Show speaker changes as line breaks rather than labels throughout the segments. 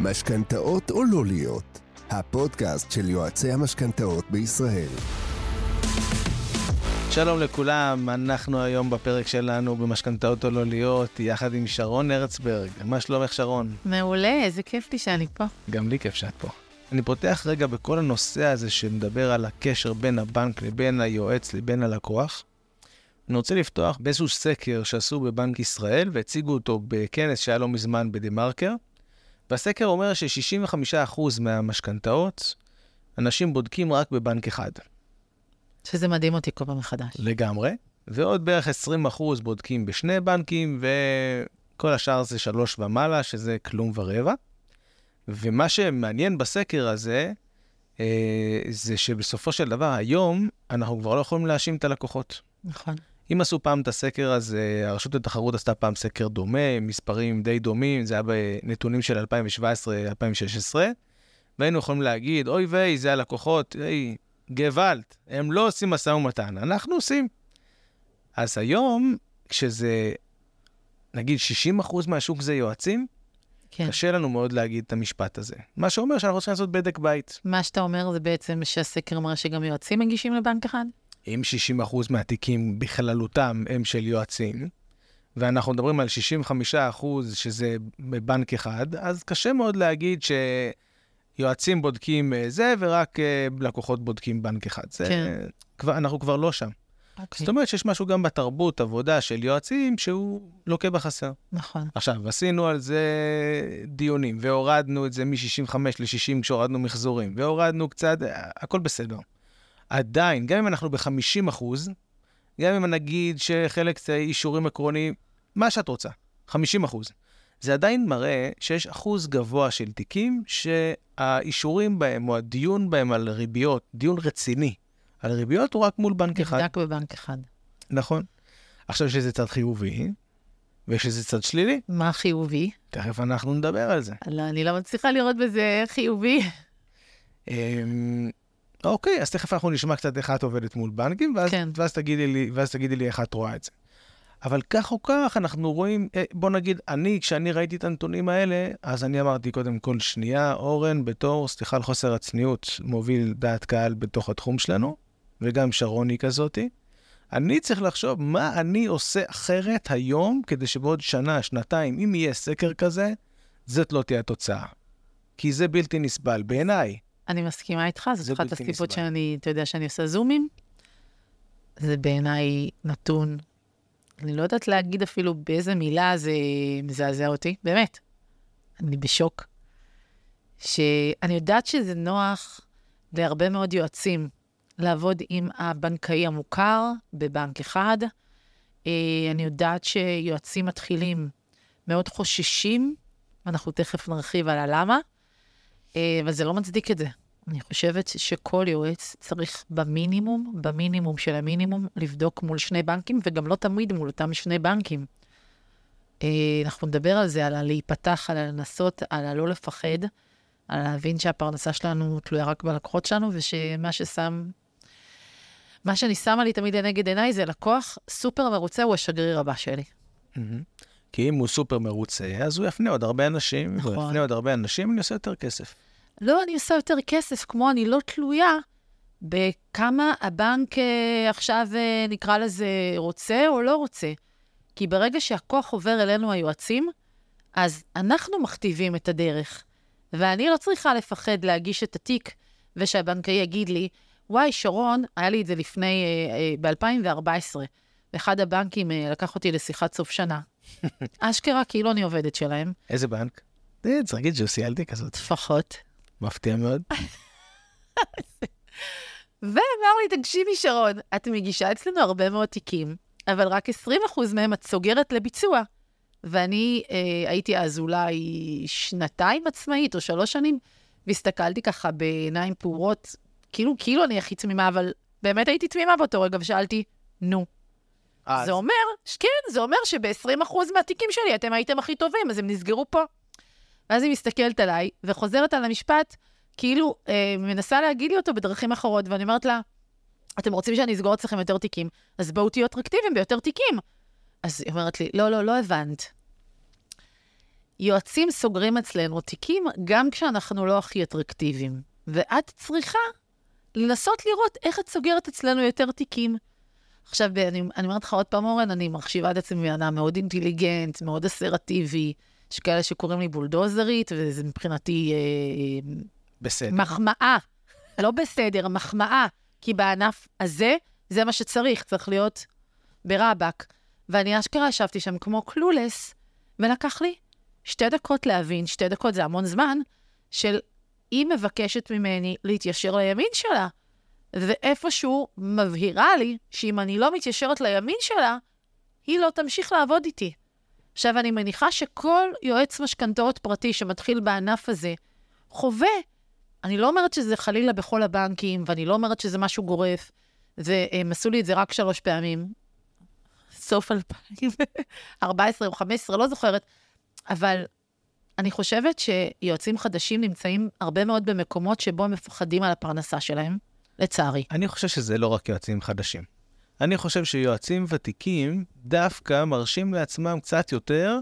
משכנתאות או לא להיות, הפודקאסט של יועצי המשכנתאות בישראל.
שלום לכולם, אנחנו היום בפרק שלנו במשכנתאות או לא להיות, יחד עם שרון הרצברג. מה שלומך שרון?
מעולה, איזה כיף לי שאני פה.
גם לי כיף שאת פה. אני פותח רגע בכל הנושא הזה שמדבר על הקשר בין הבנק לבין היועץ לבין הלקוח. אני רוצה לפתוח באיזשהו סקר שעשו בבנק ישראל והציגו אותו בכנס שהיה לא מזמן בדה-מרקר. והסקר אומר ש-65% מהמשכנתאות, אנשים בודקים רק בבנק אחד.
שזה מדהים אותי כל פעם מחדש.
לגמרי. ועוד בערך 20% בודקים בשני בנקים, וכל השאר זה שלוש ומעלה, שזה כלום ורבע. ומה שמעניין בסקר הזה, אה, זה שבסופו של דבר, היום אנחנו כבר לא יכולים להאשים את הלקוחות.
נכון.
אם עשו פעם את הסקר הזה, הרשות לתחרות עשתה פעם סקר דומה, מספרים די דומים, זה היה בנתונים של 2017-2016, והיינו יכולים להגיד, אוי ויי, זה הלקוחות, היי, גוואלד, הם לא עושים משא ומתן, אנחנו עושים. אז היום, כשזה, נגיד 60% מהשוק זה יועצים,
כן.
קשה לנו מאוד להגיד את המשפט הזה. מה שאומר שאנחנו צריכים לעשות בדק בית.
מה שאתה אומר זה בעצם שהסקר מראה שגם יועצים מגישים לבנק אחד?
אם 60% מהתיקים בכללותם הם של יועצים, ואנחנו מדברים על 65% שזה בבנק אחד, אז קשה מאוד להגיד שיועצים בודקים אה, זה, ורק אה, לקוחות בודקים בנק אחד. זה,
כן.
כבר, אנחנו כבר לא שם.
אוקיי.
זאת אומרת שיש משהו גם בתרבות, עבודה של יועצים, שהוא לוקה בחסר.
נכון.
עכשיו, עשינו על זה דיונים, והורדנו את זה מ-65 ל-60 כשהורדנו מחזורים, והורדנו קצת, הכל בסדר. עדיין, גם אם אנחנו ב-50 אחוז, גם אם נגיד שחלק זה אישורים עקרוניים, מה שאת רוצה, 50 אחוז, זה עדיין מראה שיש אחוז גבוה של תיקים שהאישורים בהם, או הדיון בהם על ריביות, דיון רציני על ריביות, הוא רק מול בנק אחד.
נבדק בבנק אחד.
נכון. עכשיו, יש לזה צד חיובי, ויש לזה צד שלילי.
מה חיובי?
תכף אנחנו נדבר על זה.
לא, אני לא מצליחה לראות בזה חיובי.
אוקיי, אז תכף אנחנו נשמע קצת איך את עובדת מול בנקים, ואז,
כן.
ואז, תגידי לי, ואז תגידי לי איך את רואה את זה. אבל כך או כך, אנחנו רואים, אה, בוא נגיד, אני, כשאני ראיתי את הנתונים האלה, אז אני אמרתי קודם כל, שנייה, אורן, בתור, סליחה על חוסר הצניעות, מוביל דעת קהל בתוך התחום שלנו, וגם שרוני כזאתי. אני צריך לחשוב מה אני עושה אחרת היום, כדי שבעוד שנה, שנתיים, אם יהיה סקר כזה, זאת לא תהיה התוצאה. כי זה בלתי נסבל, בעיניי.
אני מסכימה איתך, זאת אחת הסיבות. שאני, אתה יודע שאני עושה זומים. זה בעיניי נתון, אני לא יודעת להגיד אפילו באיזה מילה זה מזעזע אותי, באמת. אני בשוק. שאני יודעת שזה נוח להרבה מאוד יועצים לעבוד עם הבנקאי המוכר בבנק אחד. אה, אני יודעת שיועצים מתחילים מאוד חוששים, ואנחנו תכף נרחיב על הלמה, אבל זה לא מצדיק את זה. אני חושבת שכל יועץ צריך במינימום, במינימום של המינימום, לבדוק מול שני בנקים, וגם לא תמיד מול אותם שני בנקים. אה, אנחנו נדבר על זה, על הלהיפתח, על הלנסות, על הלא לפחד, על להבין שהפרנסה שלנו תלויה רק בלקוחות שלנו, ושמה ששם, מה שאני שמה לי תמיד לנגד עיניי זה לקוח סופר מרוצה, הוא השגריר הבא שלי.
כי אם הוא סופר מרוצה, אז הוא יפנה עוד הרבה אנשים,
נכון.
הוא יפנה עוד הרבה אנשים, אני עושה יותר כסף.
לא, אני עושה יותר כסף, כמו אני לא תלויה בכמה הבנק אה, עכשיו, אה, נקרא לזה, רוצה או לא רוצה. כי ברגע שהכוח עובר אלינו, היועצים, אז אנחנו מכתיבים את הדרך. ואני לא צריכה לפחד להגיש את התיק, ושהבנקאי יגיד לי, וואי, שרון, היה לי את זה לפני, אה, אה, ב-2014, ואחד הבנקים אה, לקח אותי לשיחת סוף שנה. אשכרה, כאילו אני עובדת שלהם,
איזה בנק? אה, צריך להגיד שסיילתי כזאת.
לפחות.
מפתיע מאוד.
ואמר לי, תקשיבי, שרון, את מגישה אצלנו הרבה מאוד תיקים, אבל רק 20% מהם את סוגרת לביצוע. ואני אה, הייתי אז אולי שנתיים עצמאית, או שלוש שנים, והסתכלתי ככה בעיניים פעורות, כאילו, כאילו אני הכי תמימה, אבל באמת הייתי תמימה באותו רגע, ושאלתי, נו.
אז,
זה אומר, כן, זה אומר שב-20% מהתיקים שלי אתם הייתם הכי טובים, אז הם נסגרו פה. ואז היא מסתכלת עליי, וחוזרת על המשפט, כאילו, אה, מנסה להגיד לי אותו בדרכים אחרות, ואני אומרת לה, אתם רוצים שאני אסגור אצלכם יותר תיקים, אז בואו תהיו אטרקטיביים ביותר תיקים. אז היא אומרת לי, לא, לא, לא הבנת. יועצים סוגרים אצלנו תיקים גם כשאנחנו לא הכי אטרקטיביים, ואת צריכה לנסות לראות איך את סוגרת אצלנו יותר תיקים. עכשיו, אני, אני אומרת לך עוד פעם, אורן, אני מחשיבה את עצמי בן אדם מאוד אינטליגנט, מאוד אסרטיבי. יש כאלה שקוראים לי בולדוזרית, וזה מבחינתי אה,
בסדר.
מחמאה. לא בסדר, מחמאה. כי בענף הזה, זה מה שצריך, צריך להיות ברבק. ואני אשכרה ישבתי שם כמו קלולס, ולקח לי שתי דקות להבין, שתי דקות זה המון זמן, של היא מבקשת ממני להתיישר לימין שלה. ואיפשהו מבהירה לי שאם אני לא מתיישרת לימין שלה, היא לא תמשיך לעבוד איתי. עכשיו, אני מניחה שכל יועץ משכנתאות פרטי שמתחיל בענף הזה חווה, אני לא אומרת שזה חלילה בכל הבנקים, ואני לא אומרת שזה משהו גורף, והם עשו לי את זה רק שלוש פעמים, סוף 2014 או 2015, לא זוכרת, אבל אני חושבת שיועצים חדשים נמצאים הרבה מאוד במקומות שבו הם מפחדים על הפרנסה שלהם, לצערי.
אני חושב שזה לא רק יועצים חדשים. אני חושב שיועצים ותיקים דווקא מרשים לעצמם קצת יותר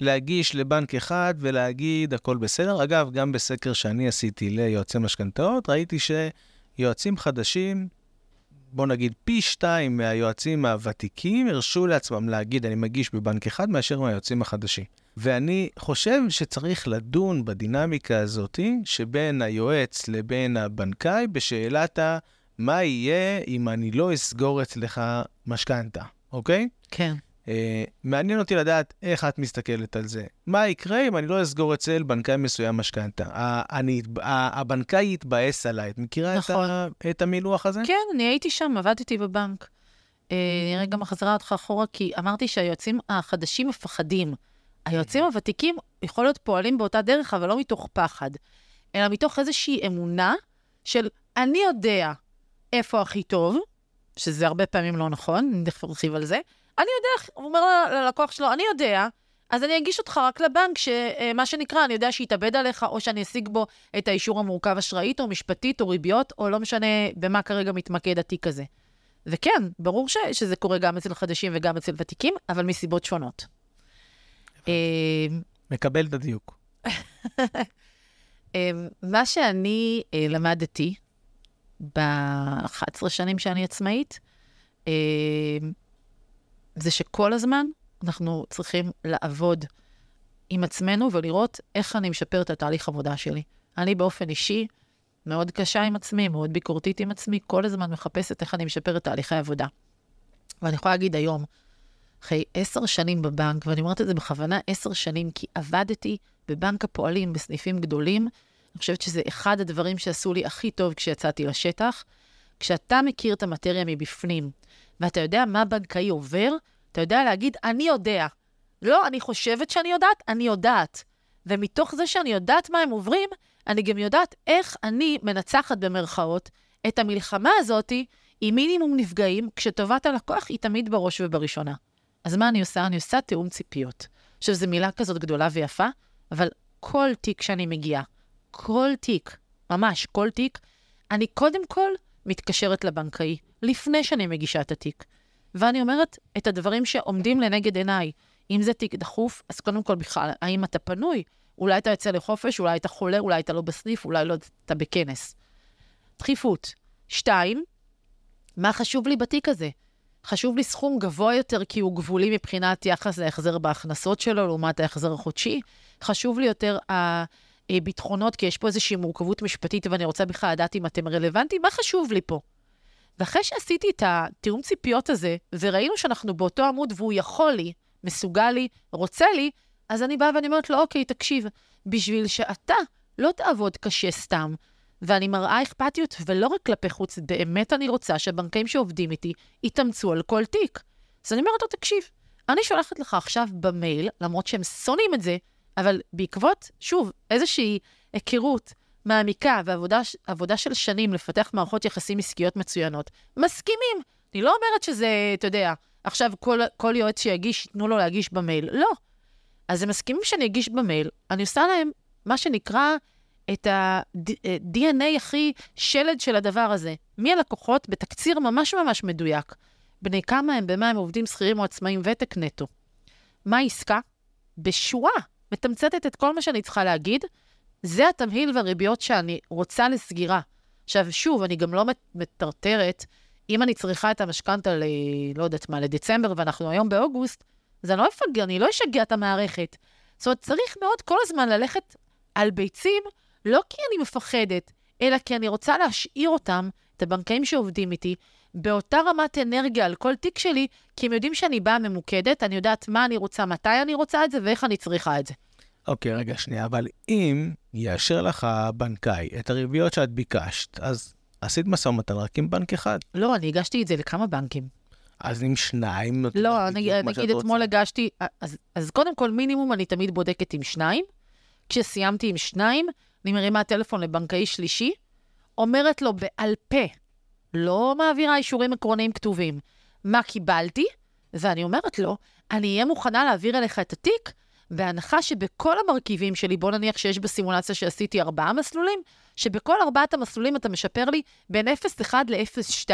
להגיש לבנק אחד ולהגיד הכל בסדר. אגב, גם בסקר שאני עשיתי ליועצי משכנתאות, ראיתי שיועצים חדשים, בוא נגיד פי שתיים מהיועצים הוותיקים, הרשו לעצמם להגיד אני מגיש בבנק אחד מאשר מהיועצים החדשים. ואני חושב שצריך לדון בדינמיקה הזאת שבין היועץ לבין הבנקאי בשאלת ה... מה יהיה אם אני לא אסגור אצלך משכנתה, אוקיי?
כן.
Uh, מעניין אותי לדעת איך את מסתכלת על זה. מה יקרה אם אני לא אסגור אצל בנקאי מסוים משכנתה? הבנקאי יתבאס עליי. את מכירה
נכון.
את, ה, את המילוח הזה?
כן, אני הייתי שם, עבדתי בבנק. אה, אני רגע מחזירה אותך אחורה, כי אמרתי שהיועצים החדשים מפחדים. היועצים הוותיקים יכול להיות פועלים באותה דרך, אבל לא מתוך פחד, אלא מתוך איזושהי אמונה של אני יודע איפה הכי טוב, שזה הרבה פעמים לא נכון, אני תכף ארחיב על זה. אני יודע, הוא אומר ללקוח שלו, אני יודע, אז אני אגיש אותך רק לבנק, שמה שנקרא, אני יודע שיתאבד עליך, או שאני אשיג בו את האישור המורכב אשראית, או משפטית, או ריביות, או לא משנה במה כרגע מתמקד התיק הזה. וכן, ברור ש, שזה קורה גם אצל חדשים וגם אצל ותיקים, אבל מסיבות שונות. אה,
מקבל את הדיוק.
אה, מה שאני אה, למדתי ב-11 שנים שאני עצמאית, זה שכל הזמן אנחנו צריכים לעבוד עם עצמנו ולראות איך אני משפר את התהליך עבודה שלי. אני באופן אישי מאוד קשה עם עצמי, מאוד ביקורתית עם עצמי, כל הזמן מחפשת איך אני משפר את תהליכי העבודה. ואני יכולה להגיד היום, אחרי עשר שנים בבנק, ואני אומרת את זה בכוונה עשר שנים, כי עבדתי בבנק הפועלים בסניפים גדולים, אני חושבת שזה אחד הדברים שעשו לי הכי טוב כשיצאתי לשטח. כשאתה מכיר את המטריה מבפנים, ואתה יודע מה בנקאי עובר, אתה יודע להגיד, אני יודע. לא, אני חושבת שאני יודעת, אני יודעת. ומתוך זה שאני יודעת מה הם עוברים, אני גם יודעת איך אני מנצחת במרכאות את המלחמה הזאתי עם מינימום נפגעים, כשטובת הלקוח היא תמיד בראש ובראשונה. אז מה אני עושה? אני עושה תיאום ציפיות. עכשיו, זו מילה כזאת גדולה ויפה, אבל כל תיק שאני מגיעה, כל תיק, ממש כל תיק, אני קודם כל מתקשרת לבנקאי, לפני שאני מגישה את התיק. ואני אומרת את הדברים שעומדים לנגד עיניי. אם זה תיק דחוף, אז קודם כל בכלל, האם אתה פנוי? אולי אתה יוצא לחופש, אולי אתה חולה, אולי אתה לא בסניף, אולי לא, אתה בכנס. דחיפות. שתיים, מה חשוב לי בתיק הזה? חשוב לי סכום גבוה יותר כי הוא גבולי מבחינת יחס להחזר בהכנסות שלו לעומת ההחזר החודשי. חשוב לי יותר הביטחונות, כי יש פה איזושהי מורכבות משפטית ואני רוצה בכלל לדעת אם אתם רלוונטיים. מה חשוב לי פה? ואחרי שעשיתי את התיאום ציפיות הזה, וראינו שאנחנו באותו עמוד והוא יכול לי, מסוגל לי, רוצה לי, אז אני באה ואני אומרת לו, אוקיי, תקשיב, בשביל שאתה לא תעבוד קשה סתם, ואני מראה אכפתיות, ולא רק כלפי חוץ, באמת אני רוצה שהבנקאים שעובדים איתי יתאמצו על כל תיק. אז אני אומרת לו, תקשיב, אני שולחת לך עכשיו במייל, למרות שהם שונאים את זה, אבל בעקבות, שוב, איזושהי היכרות מעמיקה ועבודה של שנים לפתח מערכות יחסים עסקיות מצוינות, מסכימים. אני לא אומרת שזה, אתה יודע, עכשיו כל, כל יועץ שיגיש, ייתנו לו להגיש במייל. לא. אז הם מסכימים שאני אגיש במייל, אני עושה להם מה שנקרא את ה-DNA הכי שלד של הדבר הזה. מי הלקוחות? בתקציר ממש ממש מדויק. בני כמה הם, במה הם עובדים שכירים או עצמאים, ותק נטו. מה העסקה? בשורה מתמצתת את כל מה שאני צריכה להגיד, זה התמהיל והריביות שאני רוצה לסגירה. עכשיו, שוב, אני גם לא מטרטרת, אם אני צריכה את המשכנתה ל... לא יודעת מה, לדצמבר, ואנחנו היום באוגוסט, אז אני לא אפגר, אני לא אשגע את המערכת. זאת אומרת, צריך מאוד כל הזמן ללכת על ביצים, לא כי אני מפחדת, אלא כי אני רוצה להשאיר אותם, את הבנקאים שעובדים איתי, באותה רמת אנרגיה על כל תיק שלי, כי הם יודעים שאני באה ממוקדת, אני יודעת מה אני רוצה, מתי אני רוצה את זה ואיך אני צריכה את זה.
אוקיי, רגע, שנייה, אבל אם יאשר לך בנקאי את הריביות שאת ביקשת, אז עשית משא ומתן רק עם בנק אחד.
לא, אני הגשתי את זה לכמה בנקים.
אז עם שניים...
לא, אני, נגיד אתמול הגשתי, אז, אז קודם כל מינימום אני תמיד בודקת עם שניים. כשסיימתי עם שניים, אני מרימה טלפון לבנקאי שלישי, אומרת לו בעל פה, לא מעבירה אישורים עקרוניים כתובים, מה קיבלתי, ואני אומרת לו, אני אהיה מוכנה להעביר אליך את התיק, בהנחה שבכל המרכיבים שלי, בוא נניח שיש בסימולציה שעשיתי ארבעה מסלולים, שבכל ארבעת המסלולים אתה משפר לי בין 0.1 ל-0.2.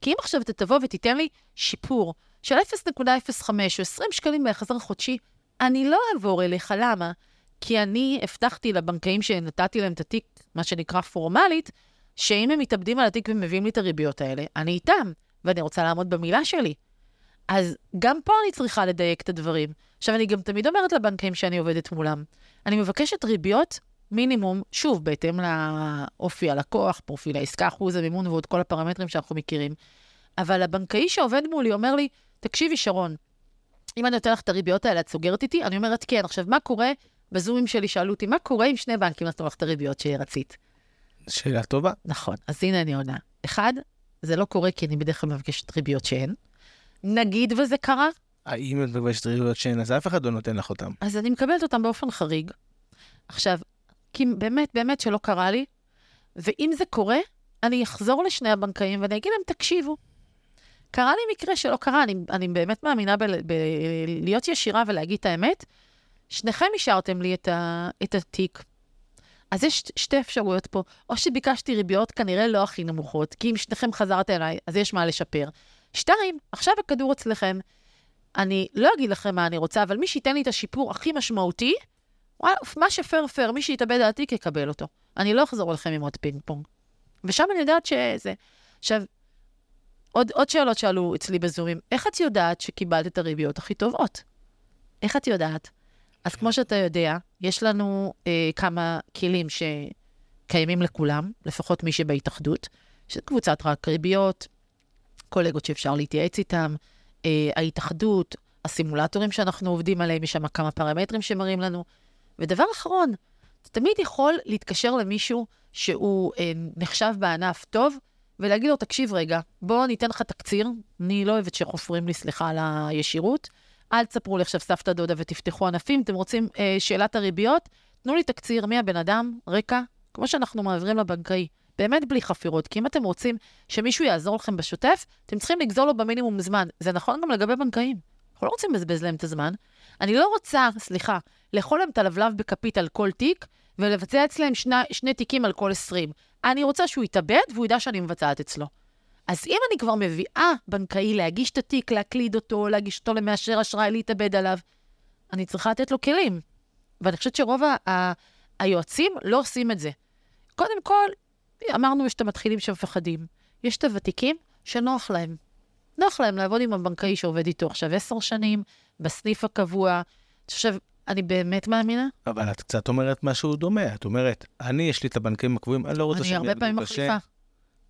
כי אם עכשיו אתה תבוא ותיתן לי שיפור של 0.05 או 20 שקלים בהחזר חודשי, אני לא אעבור אליך, למה? כי אני הבטחתי לבנקאים שנתתי להם את התיק, מה שנקרא פורמלית, שאם הם מתאבדים על התיק ומביאים לי את הריביות האלה, אני איתם, ואני רוצה לעמוד במילה שלי. אז גם פה אני צריכה לדייק את הדברים. עכשיו, אני גם תמיד אומרת לבנקאים שאני עובדת מולם, אני מבקשת ריביות מינימום, שוב, בהתאם לאופי הלקוח, פרופיל העסקה, אחוז המימון ועוד כל הפרמטרים שאנחנו מכירים. אבל הבנקאי שעובד מולי אומר לי, תקשיבי, שרון, אם אני נותן לך את הריביות האלה, את סוגרת איתי? אני אומרת, כן. עכשיו, מה קורה? בזומים שלי שאלו אותי, מה קורה אם שני בנקים נתנו לך את הריביות שרצית?
שאלה טובה.
נכון, אז הנה אני עונה. אחד, זה לא קורה כי אני בדרך כלל מבקשת ריביות שאין. נגיד וזה קרה.
האם את מבקשת ריביות שאין, אז אף אחד לא נותן לך אותן.
אז אני מקבלת אותן באופן חריג. עכשיו, כי באמת, באמת שלא קרה לי, ואם זה קורה, אני אחזור לשני הבנקאים ואני אגיד להם, תקשיבו, קרה לי מקרה שלא קרה, אני, אני באמת מאמינה בלהיות ישירה ולהגיד את האמת. שניכם השארתם לי את, ה, את התיק. אז יש שתי אפשרויות פה, או שביקשתי ריביות כנראה לא הכי נמוכות, כי אם שניכם חזרת אליי, אז יש מה לשפר. שתיים, עכשיו הכדור אצלכם. אני לא אגיד לכם מה אני רוצה, אבל מי שייתן לי את השיפור הכי משמעותי, וואלה, מה ש fair fair, מי שיתאבד על התיק יקבל אותו. אני לא אחזור אליכם עם עוד פינג פונג. ושם אני יודעת שזה... עכשיו, עוד, עוד שאלות שאלו אצלי בזומים, איך את יודעת שקיבלת את הריביות הכי טובות? איך את יודעת? אז כמו שאתה יודע, יש לנו אה, כמה כלים שקיימים לכולם, לפחות מי שבהתאחדות, שזו קבוצת רק ריביות, קולגות שאפשר להתייעץ איתם, אה, ההתאחדות, הסימולטורים שאנחנו עובדים עליהם, יש שם כמה פרמטרים שמראים לנו. ודבר אחרון, אתה תמיד יכול להתקשר למישהו שהוא אה, נחשב בענף טוב, ולהגיד לו, תקשיב רגע, בוא ניתן לך תקציר, אני לא אוהבת שחופרים לי, סליחה על הישירות, אל תספרו לי עכשיו סבתא דודה ותפתחו ענפים, אתם רוצים אה, שאלת הריביות, תנו לי תקציר מי הבן אדם, רקע, כמו שאנחנו מעבירים לבנקאי. באמת בלי חפירות, כי אם אתם רוצים שמישהו יעזור לכם בשוטף, אתם צריכים לגזור לו במינימום זמן. זה נכון גם לגבי בנקאים. אנחנו לא רוצים לבזבז להם את הזמן. אני לא רוצה, סליחה, לאכול להם את הלבלב בכפית על כל תיק, ולבצע אצלם שני, שני תיקים על כל 20. אני רוצה שהוא יתאבד והוא ידע שאני מבצעת אצלו. אז אם אני כבר מביאה בנקאי להגיש את התיק, להקליד אותו, להגיש אותו למאשר אשראי, להתאבד עליו, אני צריכה לתת לו כלים. ואני חושבת שרוב ה- ה- היועצים לא עושים את זה. קודם כל, אמרנו, יש את המתחילים שמפחדים. יש את הוותיקים שנוח להם. נוח להם לעבוד עם הבנקאי שעובד איתו עכשיו עשר שנים, בסניף הקבוע. עכשיו, אני באמת מאמינה.
אבל את קצת אומרת משהו דומה. את אומרת, אני, יש לי את הבנקים הקבועים, אני לא רוצה
קשה. אני הרבה פעמים מחליפה.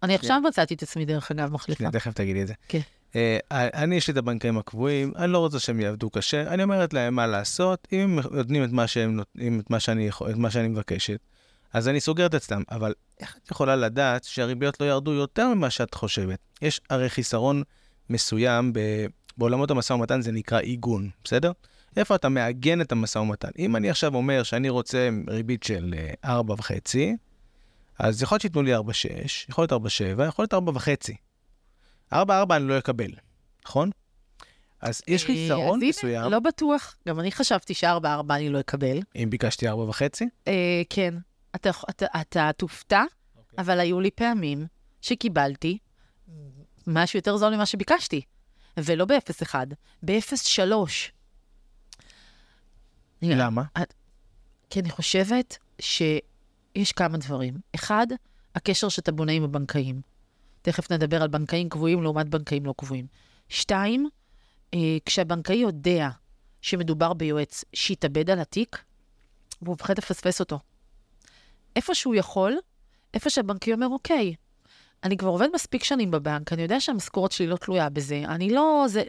אני עכשיו מצאתי את עצמי, דרך אגב, מחליפה.
שנייה, תכף תגידי את זה.
כן.
Uh, אני, יש לי את הבנקאים הקבועים, אני לא רוצה שהם יעבדו קשה, אני אומרת להם מה לעשות, אם הם נותנים את מה, שהם את מה, שאני, את מה שאני מבקשת, אז אני סוגרת אצלם. אבל איך את יכולה לדעת שהריביות לא ירדו יותר ממה שאת חושבת? יש הרי חיסרון מסוים ב, בעולמות המשא ומתן, זה נקרא עיגון, בסדר? איפה אתה מעגן את המשא ומתן? אם אני עכשיו אומר שאני רוצה ריבית של 4.5, אז יכול להיות שייתנו לי 4.6, יכול להיות 4.7, יכול להיות 4.5. 4.4 אני לא אקבל, נכון? אז יש אה, חיסרון מסוים.
לא בטוח, גם אני חשבתי ש-4.4 אני לא אקבל.
אם ביקשתי 4.5?
אה, כן. אתה, אתה, אתה תופתע. אוקיי. אבל היו לי פעמים שקיבלתי משהו יותר זול ממה שביקשתי, ולא ב-0.1, ב-0.3.
למה?
כי אני חושבת שיש כמה דברים. אחד, הקשר שאתה בונה עם הבנקאים. תכף נדבר על בנקאים קבועים לעומת בנקאים לא קבועים. שתיים, אה, כשהבנקאי יודע שמדובר ביועץ שהתאבד על התיק, והוא מפחד לפספס אותו. איפה שהוא יכול, איפה שהבנקאי אומר, אוקיי, אני כבר עובד מספיק שנים בבנק, אני יודע שהמשכורת שלי לא תלויה בזה, אני לא... זה,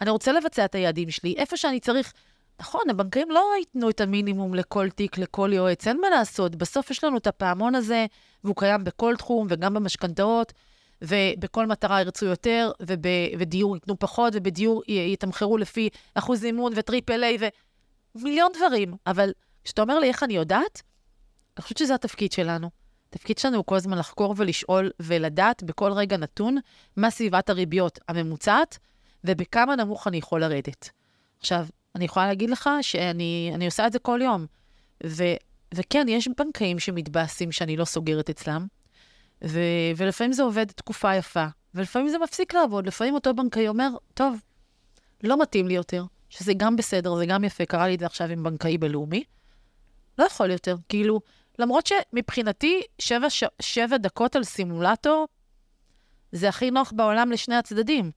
אני רוצה לבצע את היעדים שלי, איפה שאני צריך... נכון, הבנקאים לא ייתנו את המינימום לכל תיק, לכל יועץ, אין מה לעשות. בסוף יש לנו את הפעמון הזה, והוא קיים בכל תחום, וגם במשכנתאות, ובכל מטרה ירצו יותר, ובדיור ייתנו פחות, ובדיור יתמחרו לפי אחוז אימון וטריפל איי ומיליון דברים. אבל כשאתה אומר לי איך אני יודעת, אני חושבת שזה התפקיד שלנו. התפקיד שלנו הוא כל הזמן לחקור ולשאול ולדעת בכל רגע נתון מה סביבת הריביות הממוצעת ובכמה נמוך אני יכול לרדת. עכשיו, אני יכולה להגיד לך שאני עושה את זה כל יום. ו, וכן, יש בנקאים שמתבאסים שאני לא סוגרת אצלם, ו, ולפעמים זה עובד תקופה יפה, ולפעמים זה מפסיק לעבוד. לפעמים אותו בנקאי אומר, טוב, לא מתאים לי יותר, שזה גם בסדר, זה גם יפה, קרה לי את זה עכשיו עם בנקאי בלאומי. לא יכול יותר, כאילו, למרות שמבחינתי, שבע, ש... שבע דקות על סימולטור, זה הכי נוח בעולם לשני הצדדים.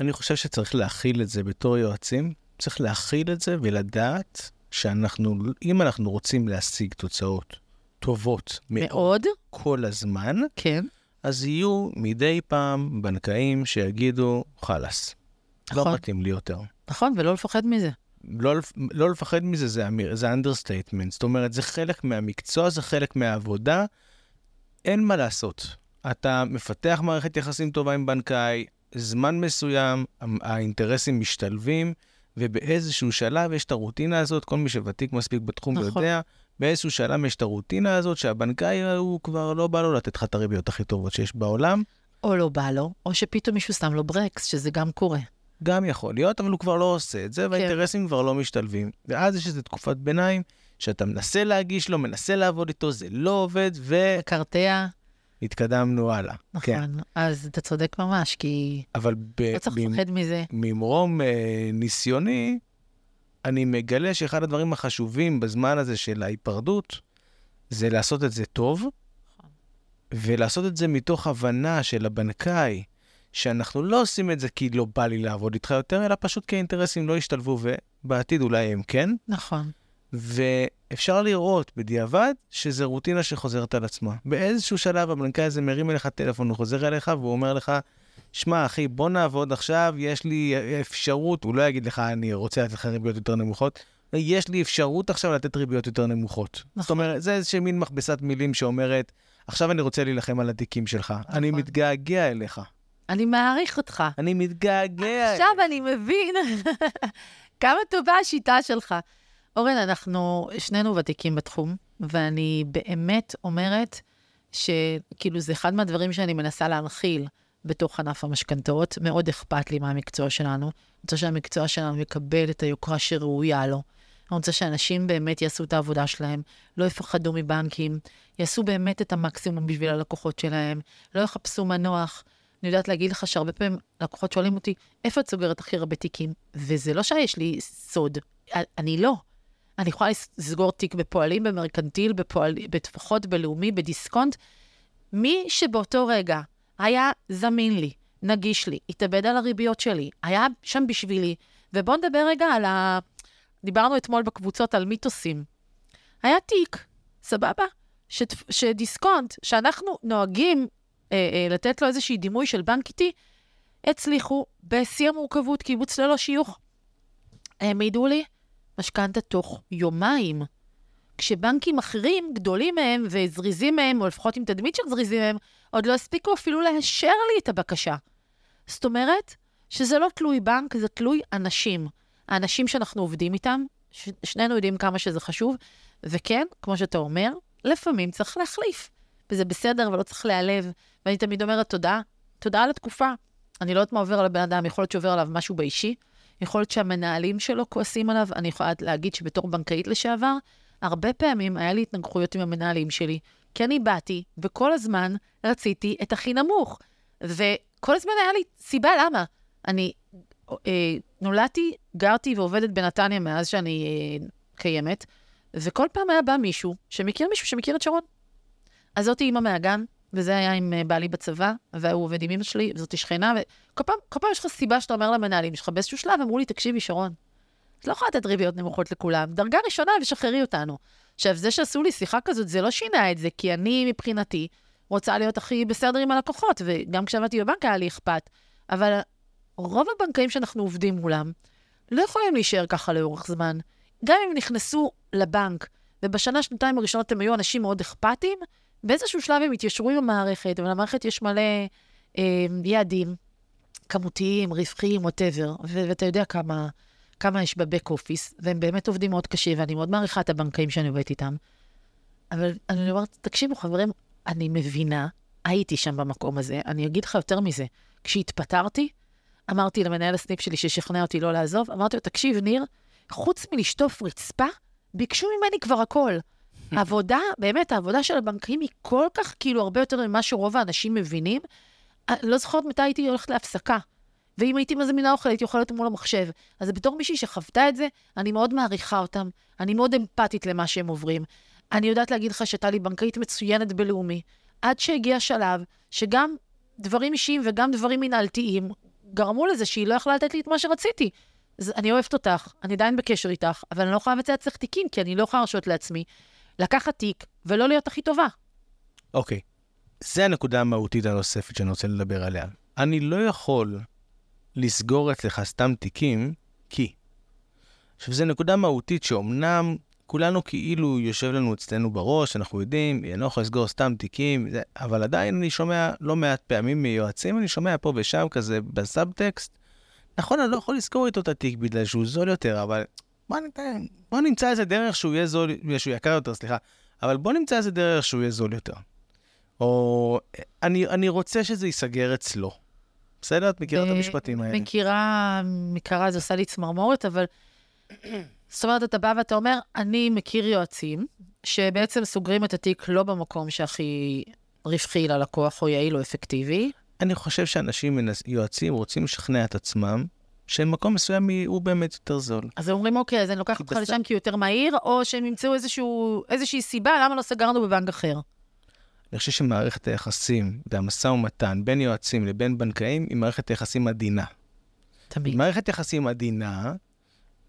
אני חושב שצריך להכיל את זה בתור יועצים, צריך להכיל את זה ולדעת שאנחנו, אם אנחנו רוצים להשיג תוצאות טובות מאוד, מאוד כל הזמן,
כן.
אז יהיו מדי פעם בנקאים שיגידו, חלאס, לא נכון. לא מתאים לי יותר.
נכון, ולא לפחד מזה.
לא, לא לפחד מזה זה אמיר, זה understatement. זאת אומרת, זה חלק מהמקצוע, זה חלק מהעבודה. אין מה לעשות. אתה מפתח מערכת יחסים טובה עם בנקאי, זמן מסוים, האינטרסים משתלבים, ובאיזשהו שלב יש את הרוטינה הזאת, כל מי שוותיק מספיק בתחום נכון. יודע, באיזשהו שלב יש את הרוטינה הזאת שהבנקאי הוא כבר לא בא לו לתת לך את הריביות הכי טובות שיש בעולם.
או לא בא לו, או שפתאום מישהו שם לו ברקס, שזה גם קורה.
גם יכול להיות, אבל הוא כבר לא עושה את זה, כן. והאינטרסים כבר לא משתלבים. ואז יש איזו תקופת ביניים שאתה מנסה להגיש לו, מנסה לעבוד איתו, זה לא עובד, ו...
קרטע.
התקדמנו הלאה.
נכון, כן. אז אתה צודק ממש, כי
אבל ב...
לא צריך לפחד מזה.
ממרום אה, ניסיוני, אני מגלה שאחד הדברים החשובים בזמן הזה של ההיפרדות, זה לעשות את זה טוב, נכון. ולעשות את זה מתוך הבנה של הבנקאי, שאנחנו לא עושים את זה כי לא בא לי לעבוד איתך יותר, אלא פשוט כי האינטרסים לא ישתלבו, ובעתיד אולי הם כן.
נכון.
ואפשר לראות בדיעבד שזה רוטינה שחוזרת על עצמה. באיזשהו שלב הבנקאי הזה מרים אליך טלפון, הוא חוזר אליך והוא אומר לך, שמע, אחי, בוא נעבוד עכשיו, יש לי אפשרות, הוא לא יגיד לך, אני רוצה לתת לך ריביות יותר נמוכות, יש לי אפשרות עכשיו לתת ריביות יותר נמוכות. נכון. זאת אומרת, זה איזושהי מין מכבסת מילים שאומרת, עכשיו אני רוצה להילחם על התיקים שלך, נכון. אני מתגעגע אליך.
אני מעריך אותך.
אני מתגעגע.
עכשיו אני מבין כמה טובה השיטה שלך. אורן, אנחנו שנינו ותיקים בתחום, ואני באמת אומרת שכאילו זה אחד מהדברים שאני מנסה להנחיל בתוך ענף המשכנתאות. מאוד אכפת לי מהמקצוע שלנו. אני רוצה שהמקצוע שלנו יקבל את היוקרה שראויה לו. אני רוצה שאנשים באמת יעשו את העבודה שלהם, לא יפחדו מבנקים, יעשו באמת את המקסימום בשביל הלקוחות שלהם, לא יחפשו מנוח. אני יודעת להגיד לך שהרבה פעמים לקוחות שואלים אותי, איפה את סוגרת הכי הרבה תיקים? וזה לא שיש לי סוד, אני לא. אני יכולה לסגור תיק בפועלים, במרקנטיל, בפועל, בטפחות, בלאומי, בדיסקונט. מי שבאותו רגע היה זמין לי, נגיש לי, התאבד על הריביות שלי, היה שם בשבילי, ובואו נדבר רגע על ה... דיברנו אתמול בקבוצות על מיתוסים. היה תיק, סבבה? שת... שדיסקונט, שאנחנו נוהגים אה, אה, לתת לו איזושהי דימוי של בנק איטי, הצליחו בשיא המורכבות, קיבוץ ללא שיוך. העמידו לי משכנתה תוך יומיים. כשבנקים אחרים, גדולים מהם וזריזים מהם, או לפחות עם תדמית של זריזים מהם, עוד לא הספיקו אפילו לאשר לי את הבקשה. זאת אומרת, שזה לא תלוי בנק, זה תלוי אנשים. האנשים שאנחנו עובדים איתם, ש- שנינו יודעים כמה שזה חשוב, וכן, כמו שאתה אומר, לפעמים צריך להחליף. וזה בסדר, ולא צריך להיעלב. ואני תמיד אומרת תודה, תודה על התקופה. אני לא יודעת מה עובר על הבן אדם, יכול להיות שעובר עליו משהו באישי, יכול להיות שהמנהלים שלו כועסים עליו. אני יכולה להגיד שבתור בנקאית לשעבר, הרבה פעמים היה לי התנגחויות עם המנהלים שלי, כי אני באתי, וכל הזמן רציתי את הכי נמוך. וכל הזמן היה לי סיבה למה. אני אה, נולדתי, גרתי ועובדת בנתניה מאז שאני אה, קיימת, וכל פעם היה בא מישהו שמכיר מישהו שמכיר את שרון. אז זאתי אימא מהגן, וזה היה עם אה, בעלי בצבא, והוא עובד עם אמא שלי, וזאתי שכנה, וכל פעם, פעם יש לך סיבה שאתה אומר למנהלים שלך, באיזשהו שלב אמרו לי, תקשיבי, שרון, את לא יכולה לתת ריביות נמוכות לכולם, דרגה ראשונה ושחררי אותנו. עכשיו, זה שעשו לי שיחה כזאת, זה לא שינה את זה, כי אני, מבחינתי, רוצה להיות הכי בסדר עם הלקוחות, וגם כשעבדתי בבנק היה לי אכפת. אבל רוב הבנקאים שאנחנו עובדים מולם, לא יכולים להישאר ככה לאורך זמן. גם אם נכנסו לבנק, ובשנה, שנתיים הראשונות הם היו אנשים מאוד אכפתיים, באיזשהו שלב הם התיישרו עם המערכת, ולמערכת יש מלא אה, יעדים כמותיים, רווחיים, ווטאבר, ואתה יודע כמה, כמה יש בבק אופיס, והם באמת עובדים מאוד קשה, ואני מאוד מעריכה את הבנקאים שאני עובדת איתם. אבל אני אומרת, תקשיבו, חברים, אני מבינה, הייתי שם במקום הזה, אני אגיד לך יותר מזה. כשהתפטרתי, אמרתי למנהל הסניף שלי ששכנע אותי לא לעזוב, אמרתי לו, תקשיב, ניר, חוץ מלשטוף רצפה, ביקשו ממני כבר הכל. העבודה, באמת, העבודה של הבנקאים היא כל כך, כאילו, הרבה יותר ממה שרוב האנשים מבינים. אני לא זוכרת מתי הייתי הולכת להפסקה. ואם הייתי מזמינה אוכל, הייתי אוכלת מול המחשב. אז בתור מישהי שחוותה את זה, אני מאוד מעריכה אותם. אני מאוד אמפתית למה שהם עוברים. אני יודעת להגיד לך שהייתה לי בנקאית מצוינת בלאומי, עד שהגיע שלב שגם דברים אישיים וגם דברים מנהלתיים גרמו לזה שהיא לא יכלה לתת לי את מה שרציתי. אז אני אוהבת אותך, אני עדיין בקשר איתך, אבל אני לא יכולה לבצע אצלך תיקים, כי אני לא יכולה להרשות לעצמי לקחת תיק ולא להיות הכי טובה.
אוקיי, זה הנקודה המהותית הנוספת שאני רוצה לדבר עליה. אני לא יכול לסגור אצלך סתם תיקים, כי. עכשיו, זו נקודה מהותית שאומנם כולנו כאילו יושב לנו אצלנו בראש, אנחנו יודעים, אני לא יכול לסגור סתם תיקים, זה, אבל עדיין אני שומע לא מעט פעמים מיועצים, אני שומע פה ושם כזה בסאבטקסט, נכון, אני לא יכול לזכור איתו את התיק בגלל שהוא זול יותר, אבל בוא, ניתן, בוא נמצא איזה דרך שהוא יהיה זול, שהוא יקר יותר, סליחה, אבל בוא נמצא איזה דרך שהוא יהיה זול יותר. או אני, אני רוצה שזה ייסגר אצלו. בסדר? את מכירה את המשפטים האלה.
מכירה, מכירה, זה עושה לי צמרמורת, אבל זאת אומרת, אתה בא ואתה אומר, אני מכיר יועצים שבעצם סוגרים את התיק לא במקום שהכי רווחי ללקוח או יעיל או אפקטיבי.
אני חושב שאנשים, יועצים, רוצים לשכנע את עצמם שמקום מסוים הוא באמת יותר זול.
אז הם אומרים, אוקיי, אז אני לוקח אותך בס... לשם כי הוא יותר מהיר, או שהם ימצאו איזשהו, איזושהי סיבה למה לא סגרנו בבנק אחר.
אני חושב שמערכת היחסים והמשא ומתן בין יועצים לבין בנקאים היא מערכת יחסים עדינה.
תמיד.
מערכת יחסים עדינה,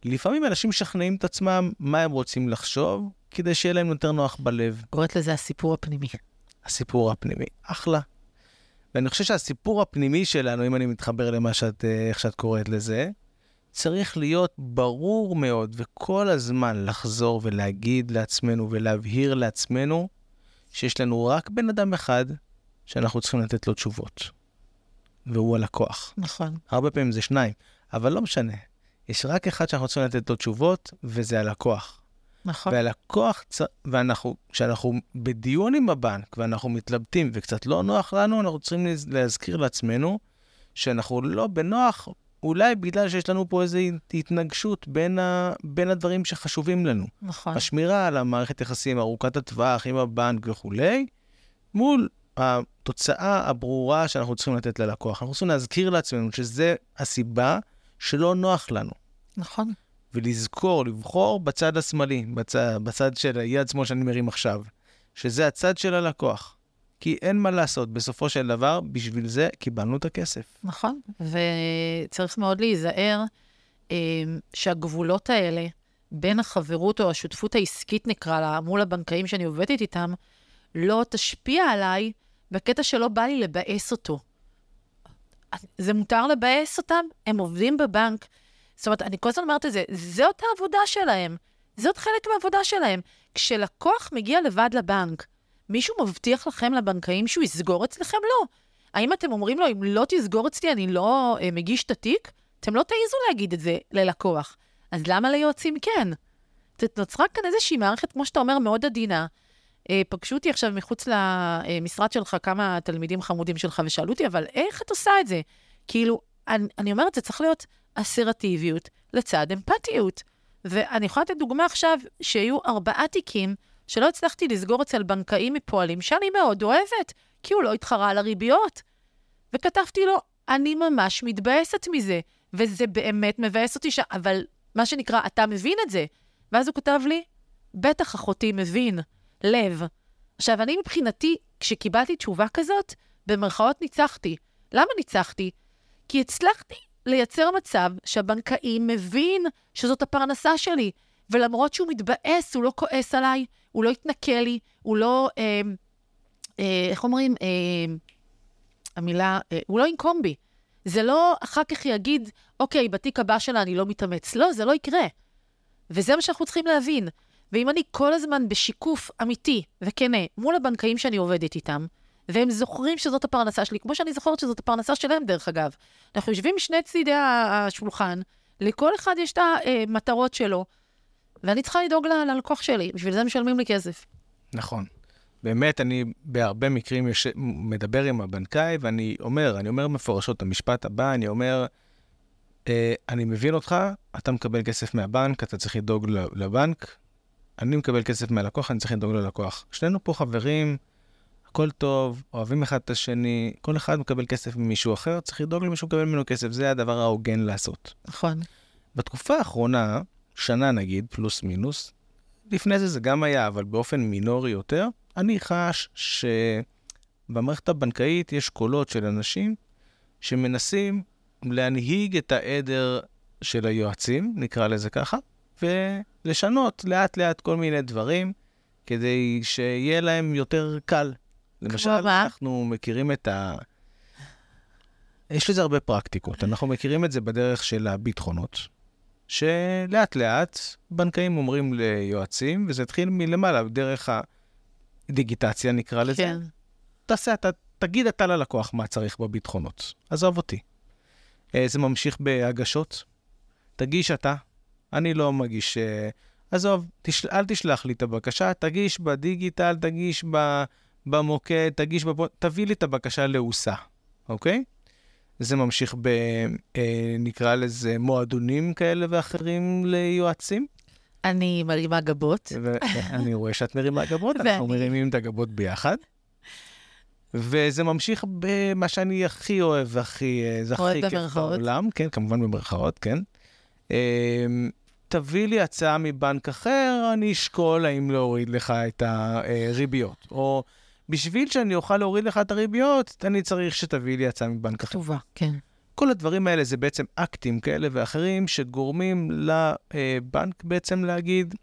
לפעמים אנשים משכנעים את עצמם מה הם רוצים לחשוב, כדי שיהיה להם יותר נוח בלב.
קוראת לזה הסיפור הפנימי.
הסיפור הפנימי, אחלה. ואני חושב שהסיפור הפנימי שלנו, אם אני מתחבר למה שאת, אה, איך שאת קוראת לזה, צריך להיות ברור מאוד, וכל הזמן לחזור ולהגיד לעצמנו ולהבהיר לעצמנו שיש לנו רק בן אדם אחד שאנחנו צריכים לתת לו תשובות, והוא הלקוח.
נכון.
הרבה פעמים זה שניים, אבל לא משנה. יש רק אחד שאנחנו צריכים לתת לו תשובות, וזה הלקוח.
נכון.
והלקוח, ואנחנו, כשאנחנו בדיון עם הבנק ואנחנו מתלבטים וקצת לא נוח לנו, אנחנו צריכים להזכיר לעצמנו שאנחנו לא בנוח, אולי בגלל שיש לנו פה איזו התנגשות בין, ה, בין הדברים שחשובים לנו.
נכון.
השמירה על המערכת יחסים ארוכת הטווח עם הבנק וכולי, מול התוצאה הברורה שאנחנו צריכים לתת ללקוח. אנחנו צריכים להזכיר לעצמנו שזה הסיבה שלא נוח לנו.
נכון.
ולזכור, לבחור בצד השמאלי, בצד, בצד של יד שמאל שאני מרים עכשיו, שזה הצד של הלקוח. כי אין מה לעשות, בסופו של דבר, בשביל זה קיבלנו את הכסף.
נכון, וצריך מאוד להיזהר אה, שהגבולות האלה, בין החברות או השותפות העסקית, נקרא לה, מול הבנקאים שאני עובדת איתם, לא תשפיע עליי בקטע שלא בא לי לבאס אותו. זה מותר לבאס אותם? הם עובדים בבנק. זאת אומרת, אני כל הזמן אומרת את זה, זאת העבודה שלהם. זאת חלק מהעבודה שלהם. כשלקוח מגיע לבד לבנק, מישהו מבטיח לכם, לבנקאים, שהוא יסגור אצלכם? לא. האם אתם אומרים לו, אם לא תסגור אצלי, אני לא אה, מגיש את התיק? אתם לא תעיזו להגיד את זה ללקוח. אז למה ליועצים כן? נוצרה כאן איזושהי מערכת, כמו שאתה אומר, מאוד עדינה. אה, פגשו אותי עכשיו מחוץ למשרד שלך כמה תלמידים חמודים שלך ושאלו אותי, אבל איך את עושה את זה? כאילו, אני, אני אומרת, זה צריך להיות אסרטיביות לצד אמפתיות. ואני יכולה לתת דוגמה עכשיו, שיהיו ארבעה תיקים שלא הצלחתי לסגור אצל בנקאים מפועלים, שאני מאוד אוהבת, כי הוא לא התחרה על הריביות. וכתבתי לו, אני ממש מתבאסת מזה, וזה באמת מבאס אותי, ש... אבל מה שנקרא, אתה מבין את זה. ואז הוא כותב לי, בטח אחותי מבין, לב. עכשיו, אני מבחינתי, כשקיבלתי תשובה כזאת, במרכאות ניצחתי. למה ניצחתי? כי הצלחתי לייצר מצב שהבנקאי מבין שזאת הפרנסה שלי, ולמרות שהוא מתבאס, הוא לא כועס עליי, הוא לא יתנכל לי, הוא לא, אה, אה, איך אומרים, אה, המילה, אה, הוא לא ינקום בי. זה לא אחר כך יגיד, אוקיי, בתיק הבא שלה אני לא מתאמץ. לא, זה לא יקרה. וזה מה שאנחנו צריכים להבין. ואם אני כל הזמן בשיקוף אמיתי וכנה מול הבנקאים שאני עובדת איתם, והם זוכרים שזאת הפרנסה שלי, כמו שאני זוכרת שזאת הפרנסה שלהם, דרך אגב. אנחנו יושבים משני צידי השולחן, לכל אחד יש את המטרות שלו, ואני צריכה לדאוג ללקוח שלי, בשביל זה משלמים לי כסף.
נכון. באמת, אני בהרבה מקרים יש... מדבר עם הבנקאי, ואני אומר, אני אומר מפורשות את המשפט הבא, אני אומר, אה, אני מבין אותך, אתה מקבל כסף מהבנק, אתה צריך לדאוג לבנק, אני מקבל כסף מהלקוח, אני צריך לדאוג ללקוח. שנינו פה חברים, הכל טוב, אוהבים אחד את השני, כל אחד מקבל כסף ממישהו אחר, צריך לדאוג למישהו מקבל ממנו כסף, זה הדבר ההוגן לעשות.
נכון.
בתקופה האחרונה, שנה נגיד, פלוס מינוס, לפני זה זה גם היה, אבל באופן מינורי יותר, אני חש שבמערכת הבנקאית יש קולות של אנשים שמנסים להנהיג את העדר של היועצים, נקרא לזה ככה, ולשנות לאט-לאט כל מיני דברים, כדי שיהיה להם יותר קל. למשל, אנחנו מכירים את ה... יש לזה הרבה פרקטיקות. אנחנו מכירים את זה בדרך של הביטחונות, שלאט לאט בנקאים אומרים ליועצים, וזה התחיל מלמעלה, דרך הדיגיטציה נקרא לזה. כן. תעשה, אתה, תגיד אתה ללקוח מה צריך בביטחונות. עזוב אותי. אה, זה ממשיך בהגשות. תגיש אתה, אני לא מגיש... אה, עזוב, תשל... אל תשלח לי את הבקשה, תגיש בדיגיטל, תגיש ב... במוקד, תגיש בפ... תביא לי את הבקשה לעוסה, אוקיי? זה ממשיך ב... אה, נקרא לזה מועדונים כאלה ואחרים ליועצים.
אני מרימה גבות.
ואני רואה שאת מרימה גבות, אנחנו מרימים את הגבות ביחד. וזה ממשיך במה שאני הכי אוהב והכי, אה, זה הכי כיף בעולם, כן, כמובן במרכאות, כן. אמ, תביא לי הצעה מבנק אחר, אני אשקול האם להוריד לך את הריביות. או בשביל שאני אוכל להוריד לך את הריביות, אני צריך שתביא לי הצעה מבנק אחר.
טובה, כן.
כל הדברים האלה זה בעצם אקטים כאלה ואחרים שגורמים לבנק בעצם להגיד,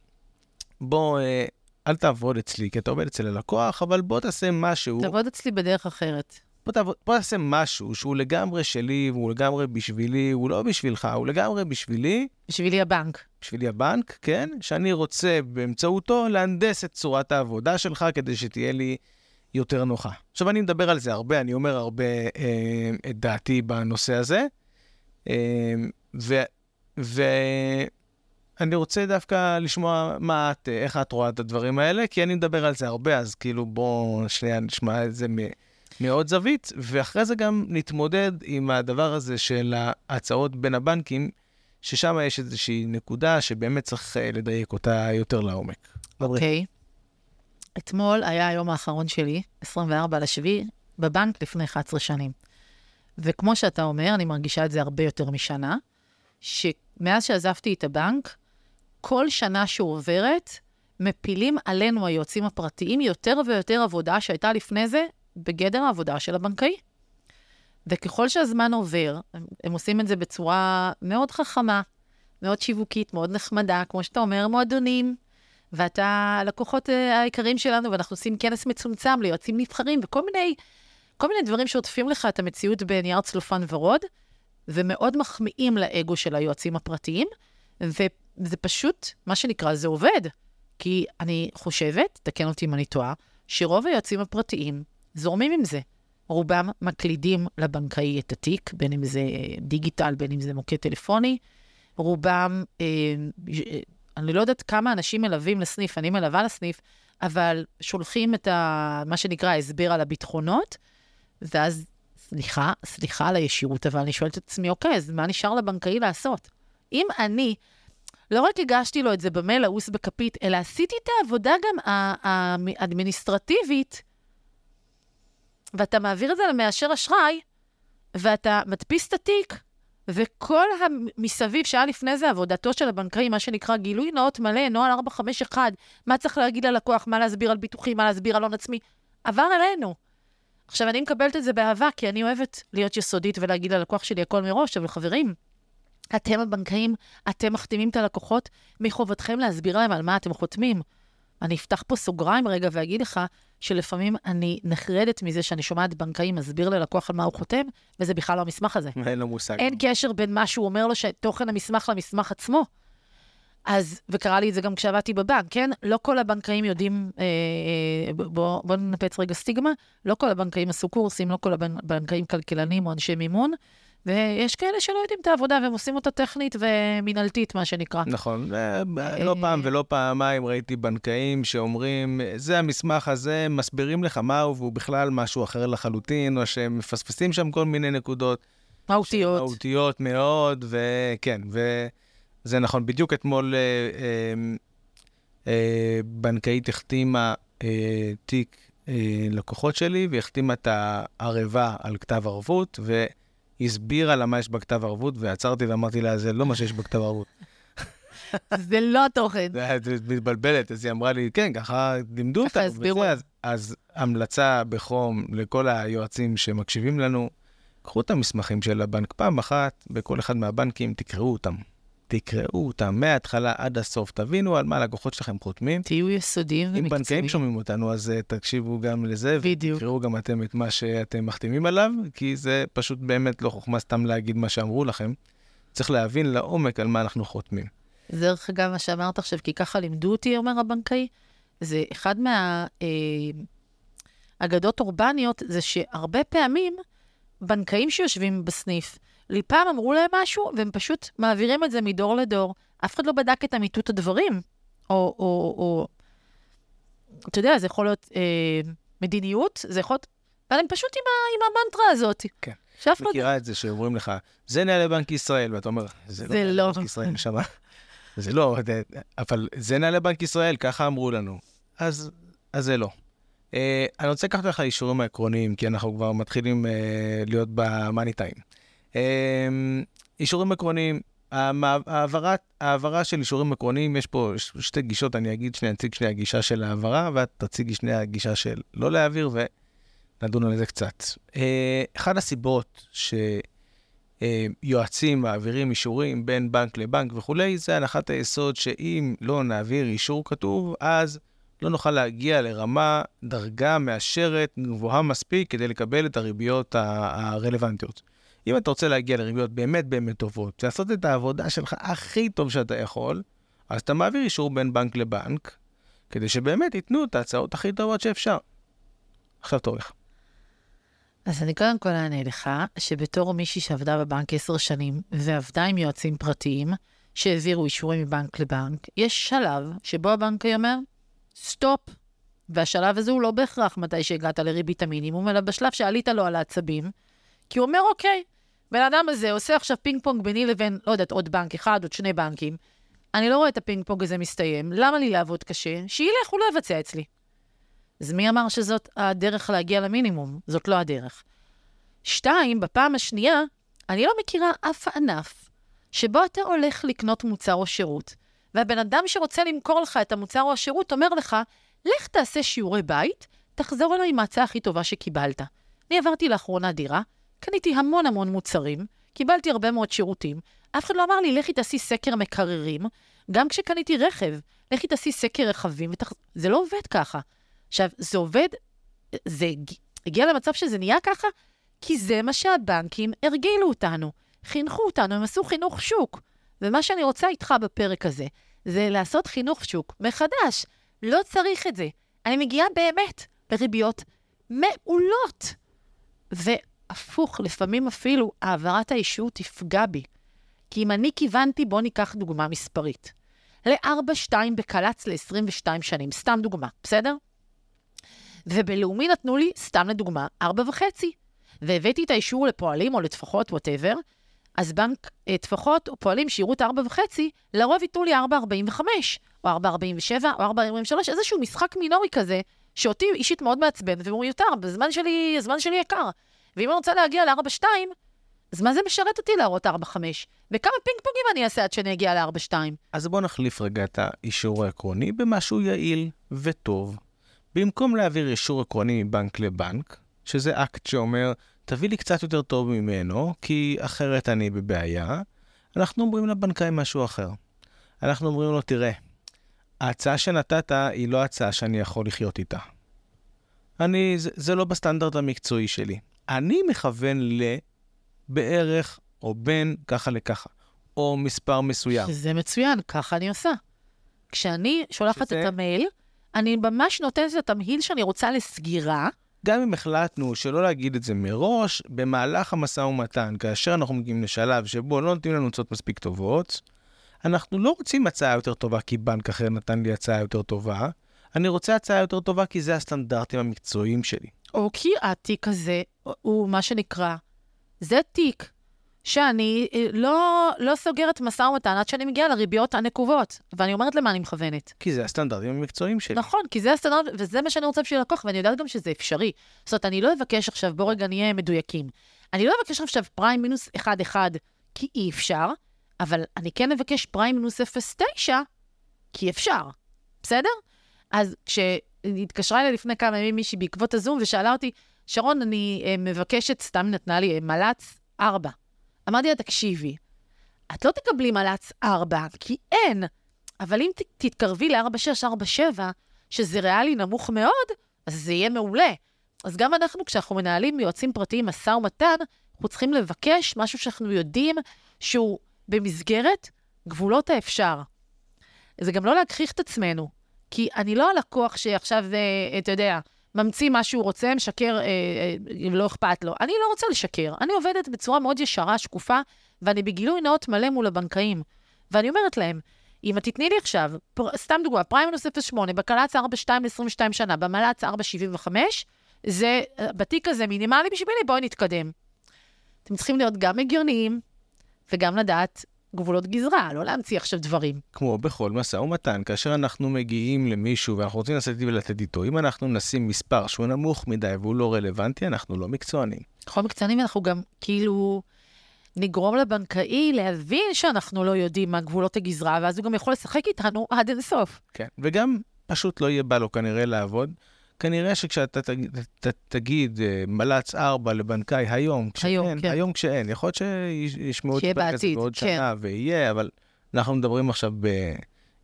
בוא, אה, אל תעבוד אצלי, כי אתה עובד אצל הלקוח, אבל בוא תעשה משהו.
תעבוד אצלי בדרך אחרת.
בוא, תעבוד, בוא תעשה משהו שהוא לגמרי שלי, והוא לגמרי בשבילי, הוא לא בשבילך, הוא לגמרי בשבילי.
בשבילי הבנק.
בשבילי הבנק, כן, שאני רוצה באמצעותו להנדס את צורת העבודה שלך כדי שתהיה לי יותר נוחה. עכשיו, אני מדבר על זה הרבה, אני אומר הרבה אה, את דעתי בנושא הזה, אה, ו... ו... אני רוצה דווקא לשמוע מה את, איך את רואה את הדברים האלה, כי אני מדבר על זה הרבה, אז כאילו בואו שנייה נשמע את זה מעוד זווית, ואחרי זה גם נתמודד עם הדבר הזה של ההצעות בין הבנקים, ששם יש איזושהי נקודה שבאמת צריך אה, לדייק אותה יותר לעומק.
אוקיי. Okay. אתמול היה היום האחרון שלי, 24 לשביעי, בבנק לפני 11 שנים. וכמו שאתה אומר, אני מרגישה את זה הרבה יותר משנה, שמאז שעזבתי את הבנק, כל שנה שעוברת, מפילים עלינו, היועצים הפרטיים, יותר ויותר עבודה שהייתה לפני זה בגדר העבודה של הבנקאי. וככל שהזמן עובר, הם, עושים את זה בצורה מאוד חכמה, מאוד שיווקית, מאוד נחמדה, כמו שאתה אומר, מועדונים, ואתה הלקוחות אה, העיקריים שלנו, ואנחנו עושים כנס מצומצם ליועצים נבחרים, וכל מיני, כל מיני דברים שעוטפים לך את המציאות בנייר צלופן ורוד, ומאוד מחמיאים לאגו של היועצים הפרטיים, וזה פשוט, מה שנקרא, זה עובד. כי אני חושבת, תקן אותי אם אני טועה, שרוב היועצים הפרטיים זורמים עם זה. רובם מקלידים לבנקאי את התיק, בין אם זה דיגיטל, בין אם זה מוקד טלפוני. רובם, אה, אה, אני לא יודעת כמה אנשים מלווים לסניף, אני מלווה לסניף, אבל שולחים את ה, מה שנקרא הסבר על הביטחונות, ואז, סליחה, סליחה על הישירות, אבל אני שואלת את עצמי, אוקיי, אז מה נשאר לבנקאי לעשות? אם אני לא רק הגשתי לו את זה במייל לעוס בכפית, אלא עשיתי את העבודה גם האדמיניסטרטיבית, ואתה מעביר את זה למאשר אשראי, ואתה מדפיס את התיק, וכל המסביב שהיה לפני זה עבודתו של הבנקאי, מה שנקרא גילוי נאות מלא, נוהל 451, מה צריך להגיד ללקוח, מה להסביר על ביטוחים, מה להסביר על הון עצמי, עבר אלינו. עכשיו, אני מקבלת את זה באהבה, כי אני אוהבת להיות יסודית ולהגיד ללקוח שלי הכל מראש, אבל חברים, אתם הבנקאים, אתם מחתימים את הלקוחות, מחובתכם להסביר להם על מה אתם חותמים. אני אפתח פה סוגריים רגע ואגיד לך שלפעמים אני נחרדת מזה שאני שומעת בנקאי מסביר ללקוח על מה הוא חותם, וזה בכלל לא המסמך הזה.
אין לו מושג.
אין קשר בין מה שהוא אומר לו, תוכן המסמך למסמך עצמו. אז, וקרה לי את זה גם כשעבדתי בבנק, כן? לא כל הבנקאים יודעים, אה, אה בואו בוא ננפץ רגע סטיגמה, לא כל הבנקאים עשו קורסים, לא כל הבנקאים כלכלנים או אנשי מימון, ויש כאלה שלא יודעים את העבודה והם עושים אותה טכנית ומינהלתית, מה שנקרא.
נכון, לא פעם ולא פעמיים ראיתי בנקאים שאומרים, זה המסמך הזה, מסבירים לך מהו, והוא בכלל משהו אחר לחלוטין, או שהם מפספסים שם כל מיני נקודות.
מהותיות.
מהותיות מאוד, וכן, וזה נכון. בדיוק אתמול אה, אה, אה, בנקאית החתימה אה, תיק אה, לקוחות שלי, והחתימה את הערבה על כתב ערבות, ו... הסבירה לה מה יש בכתב ערבות, ועצרתי ואמרתי לה, זה לא מה שיש בכתב ערבות.
זה לא התוכן.
את מתבלבלת, אז היא אמרה לי, כן, ככה לימדו אותנו. ככה הסבירו. אז, אז המלצה בחום לכל היועצים שמקשיבים לנו, קחו את המסמכים של הבנק פעם אחת, בכל אחד מהבנקים, תקראו אותם. תקראו אותם מההתחלה עד הסוף, תבינו על מה הלקוחות שלכם חותמים.
תהיו יסודיים ומקצועיים.
אם בנקאים שומעים אותנו, אז uh, תקשיבו גם לזה,
בדיוק.
ותקראו גם אתם את מה שאתם מחתימים עליו, כי זה פשוט באמת לא חוכמה סתם להגיד מה שאמרו לכם. צריך להבין לעומק על מה אנחנו חותמים.
זה דרך אגב מה שאמרת עכשיו, כי ככה לימדו אותי, אומר הבנקאי, זה אחד מהאגדות אה, אורבניות, זה שהרבה פעמים בנקאים שיושבים בסניף, לי פעם אמרו להם משהו, והם פשוט מעבירים את זה מדור לדור. אף אחד לא בדק את אמיתות הדברים. או, או, או, אתה יודע, זה יכול להיות אה, מדיניות, זה יכול להיות... אבל הם פשוט עם, ה, עם המנטרה הזאת.
כן. שאף מכירה את זה שאומרים לך, זה נהלי בנק ישראל, ואתה אומר, זה,
זה
לא, לא בנק ישראל, נשמה. זה לא, אבל זה נהלי בנק ישראל, ככה אמרו לנו. אז, אז זה לא. Uh, אני רוצה לקחת לך אישורים העקרוניים, כי אנחנו כבר מתחילים uh, להיות במאני טיים. אמ, אישורים עקרוניים, העברת, העברה של אישורים עקרוניים, יש פה שתי גישות, אני אגיד שנייה, אציג שנייה גישה של העברה, ואת תציגי שנייה גישה של לא להעביר, ונדון על זה קצת. אה, אחת הסיבות שיועצים מעבירים אישורים בין בנק לבנק וכולי, זה הנחת היסוד שאם לא נעביר אישור כתוב, אז לא נוכל להגיע לרמה, דרגה מאשרת גבוהה מספיק כדי לקבל את הריביות הרלוונטיות. אם אתה רוצה להגיע לריביות באמת באמת טובות, לעשות את העבודה שלך הכי טוב שאתה יכול, אז אתה מעביר אישור בין בנק לבנק, כדי שבאמת ייתנו את ההצעות הכי טובות שאפשר. עכשיו תורך.
אז אני קודם כל אענה לך, שבתור מישהי שעבדה בבנק עשר שנים, ועבדה עם יועצים פרטיים, שהעבירו אישורים מבנק לבנק, יש שלב שבו הבנק אומר, stop. והשלב הזה הוא לא בהכרח מתי שהגעת לריבית המינימום, אלא בשלב שעלית לו על העצבים, כי הוא אומר, אוקיי, בן אדם הזה עושה עכשיו פינג פונג ביני לבין, לא יודעת, עוד בנק אחד, עוד שני בנקים. אני לא רואה את הפינג פונג הזה מסתיים, למה לי לעבוד קשה? שילך, הוא לא יבצע אצלי. אז מי אמר שזאת הדרך להגיע למינימום? זאת לא הדרך. שתיים, בפעם השנייה, אני לא מכירה אף ענף שבו אתה הולך לקנות מוצר או שירות, והבן אדם שרוצה למכור לך את המוצר או השירות אומר לך, לך תעשה שיעורי בית, תחזור אליי עם ההצעה הכי טובה שקיבלת. אני עברתי לאחרונה דירה, קניתי המון המון מוצרים, קיבלתי הרבה מאוד שירותים. אף אחד לא אמר לי, לכי תעשי סקר מקררים. גם כשקניתי רכב, לכי תעשי סקר רכבים. ותח... זה לא עובד ככה. עכשיו, זה עובד, זה הגיע למצב שזה נהיה ככה, כי זה מה שהבנקים הרגילו אותנו. חינכו אותנו, הם עשו חינוך שוק. ומה שאני רוצה איתך בפרק הזה, זה לעשות חינוך שוק מחדש. לא צריך את זה. אני מגיעה באמת לריביות מעולות. ו... הפוך, לפעמים אפילו העברת האישור תפגע בי. כי אם אני כיוונתי, בואו ניקח דוגמה מספרית. ל-4-2 בקל"צ ל-22 שנים, סתם דוגמה, בסדר? ובלאומי נתנו לי, סתם לדוגמה, 4.5. והבאתי את האישור לפועלים או לטפחות, ווטאבר, אז בנק אה, טפחות או פועלים שיראו את 4.5, לרוב ייתנו לי 4.45, או 4.47, או 4.43, איזשהו משחק מינורי כזה, שאותי אישית מאוד מעצבן, והוא מיותר, בזמן שלי, הזמן שלי יקר. ואם אני רוצה להגיע ל-4-2, אז מה זה משרת אותי להראות 4-5? וכמה פינג פונגים אני אעשה עד שאני אגיע ל-4-2?
אז בואו נחליף רגע את האישור העקרוני במשהו יעיל וטוב. במקום להעביר אישור עקרוני מבנק לבנק, שזה אקט שאומר, תביא לי קצת יותר טוב ממנו, כי אחרת אני בבעיה, אנחנו אומרים לבנקאי משהו אחר. אנחנו אומרים לו, תראה, ההצעה שנתת היא לא הצעה שאני יכול לחיות איתה. אני, זה, זה לא בסטנדרט המקצועי שלי. אני מכוון לבערך או בין ככה לככה, או מספר מסוים.
שזה מצוין, ככה אני עושה. כשאני שולחת
שזה-
את המייל, אני ממש נותנת את התמהיל שאני רוצה לסגירה,
גם אם החלטנו שלא להגיד את זה מראש, במהלך המשא ומתן, כאשר אנחנו מגיעים לשלב שבו לא נותנים לנו הצעות מספיק טובות, אנחנו לא רוצים הצעה יותר טובה כי בנק אחר נתן לי הצעה יותר טובה, אני רוצה הצעה יותר טובה כי זה הסטנדרטים המקצועיים שלי.
או כי התיק הזה הוא מה שנקרא, זה תיק שאני אה, לא, לא סוגרת משא ומתן עד שאני מגיעה לריביות הנקובות. ואני אומרת למה אני מכוונת.
כי זה הסטנדרטים המקצועיים שלי.
נכון, כי זה הסטנדרט, וזה מה שאני רוצה בשביל לקוח, ואני יודעת גם שזה אפשרי. זאת אומרת, אני לא אבקש עכשיו, בוא רגע נהיה מדויקים. אני לא אבקש עכשיו פריים מינוס 1-1, כי אי אפשר, אבל אני כן אבקש פריים מינוס 0.9, כי אפשר, בסדר? אז כשהתקשרה אליי לפני כמה ימים מישהי בעקבות הזום ושאלה אותי, שרון, אני אה, מבקשת, סתם נתנה לי, אה, מל"צ 4. אמרתי לה, תקשיבי, את לא תקבלי מל"צ 4, כי אין. אבל אם תתקרבי ל-4.6, 4.7, שזה ריאלי נמוך מאוד, אז זה יהיה מעולה. אז גם אנחנו, כשאנחנו מנהלים יועצים פרטיים משא ומתן, אנחנו צריכים לבקש משהו שאנחנו יודעים שהוא במסגרת גבולות האפשר. זה גם לא להגחיך את עצמנו, כי אני לא הלקוח שעכשיו, אה, אתה יודע, ממציא מה שהוא רוצה, משקר, אה, אה, לא אכפת לו. אני לא רוצה לשקר. אני עובדת בצורה מאוד ישרה, שקופה, ואני בגילוי נאות מלא מול הבנקאים. ואני אומרת להם, אם את תתני לי עכשיו, פר, סתם דוגמה, פריים מינוס 0.8, בקל"צ 4.2 ל-22 שנה, במל"צ 4.75, זה, בתיק הזה מינימלי בשבילי, בואי נתקדם. אתם צריכים להיות גם הגיוניים, וגם לדעת גבולות גזרה, לא להמציא עכשיו דברים.
כמו בכל משא ומתן, כאשר אנחנו מגיעים למישהו ואנחנו רוצים לשאת ולתת איתו, אם אנחנו נשים מספר שהוא נמוך מדי והוא לא רלוונטי, אנחנו לא מקצוענים.
בכל מקצוענים אנחנו גם כאילו נגרום לבנקאי להבין שאנחנו לא יודעים מה גבולות הגזרה, ואז הוא גם יכול לשחק איתנו עד אינסוף.
כן. וגם פשוט לא יהיה בא לו כנראה לעבוד. כנראה שכשאתה תגיד, ת, תגיד אה, מל"צ 4 לבנקאי היום, כשאין,
היום, כן.
היום כשאין, יכול להיות שישמעו את
שיהיה
הפרק הזה
בעתיד,
בעוד
כן.
שנה ויהיה, אבל אנחנו מדברים עכשיו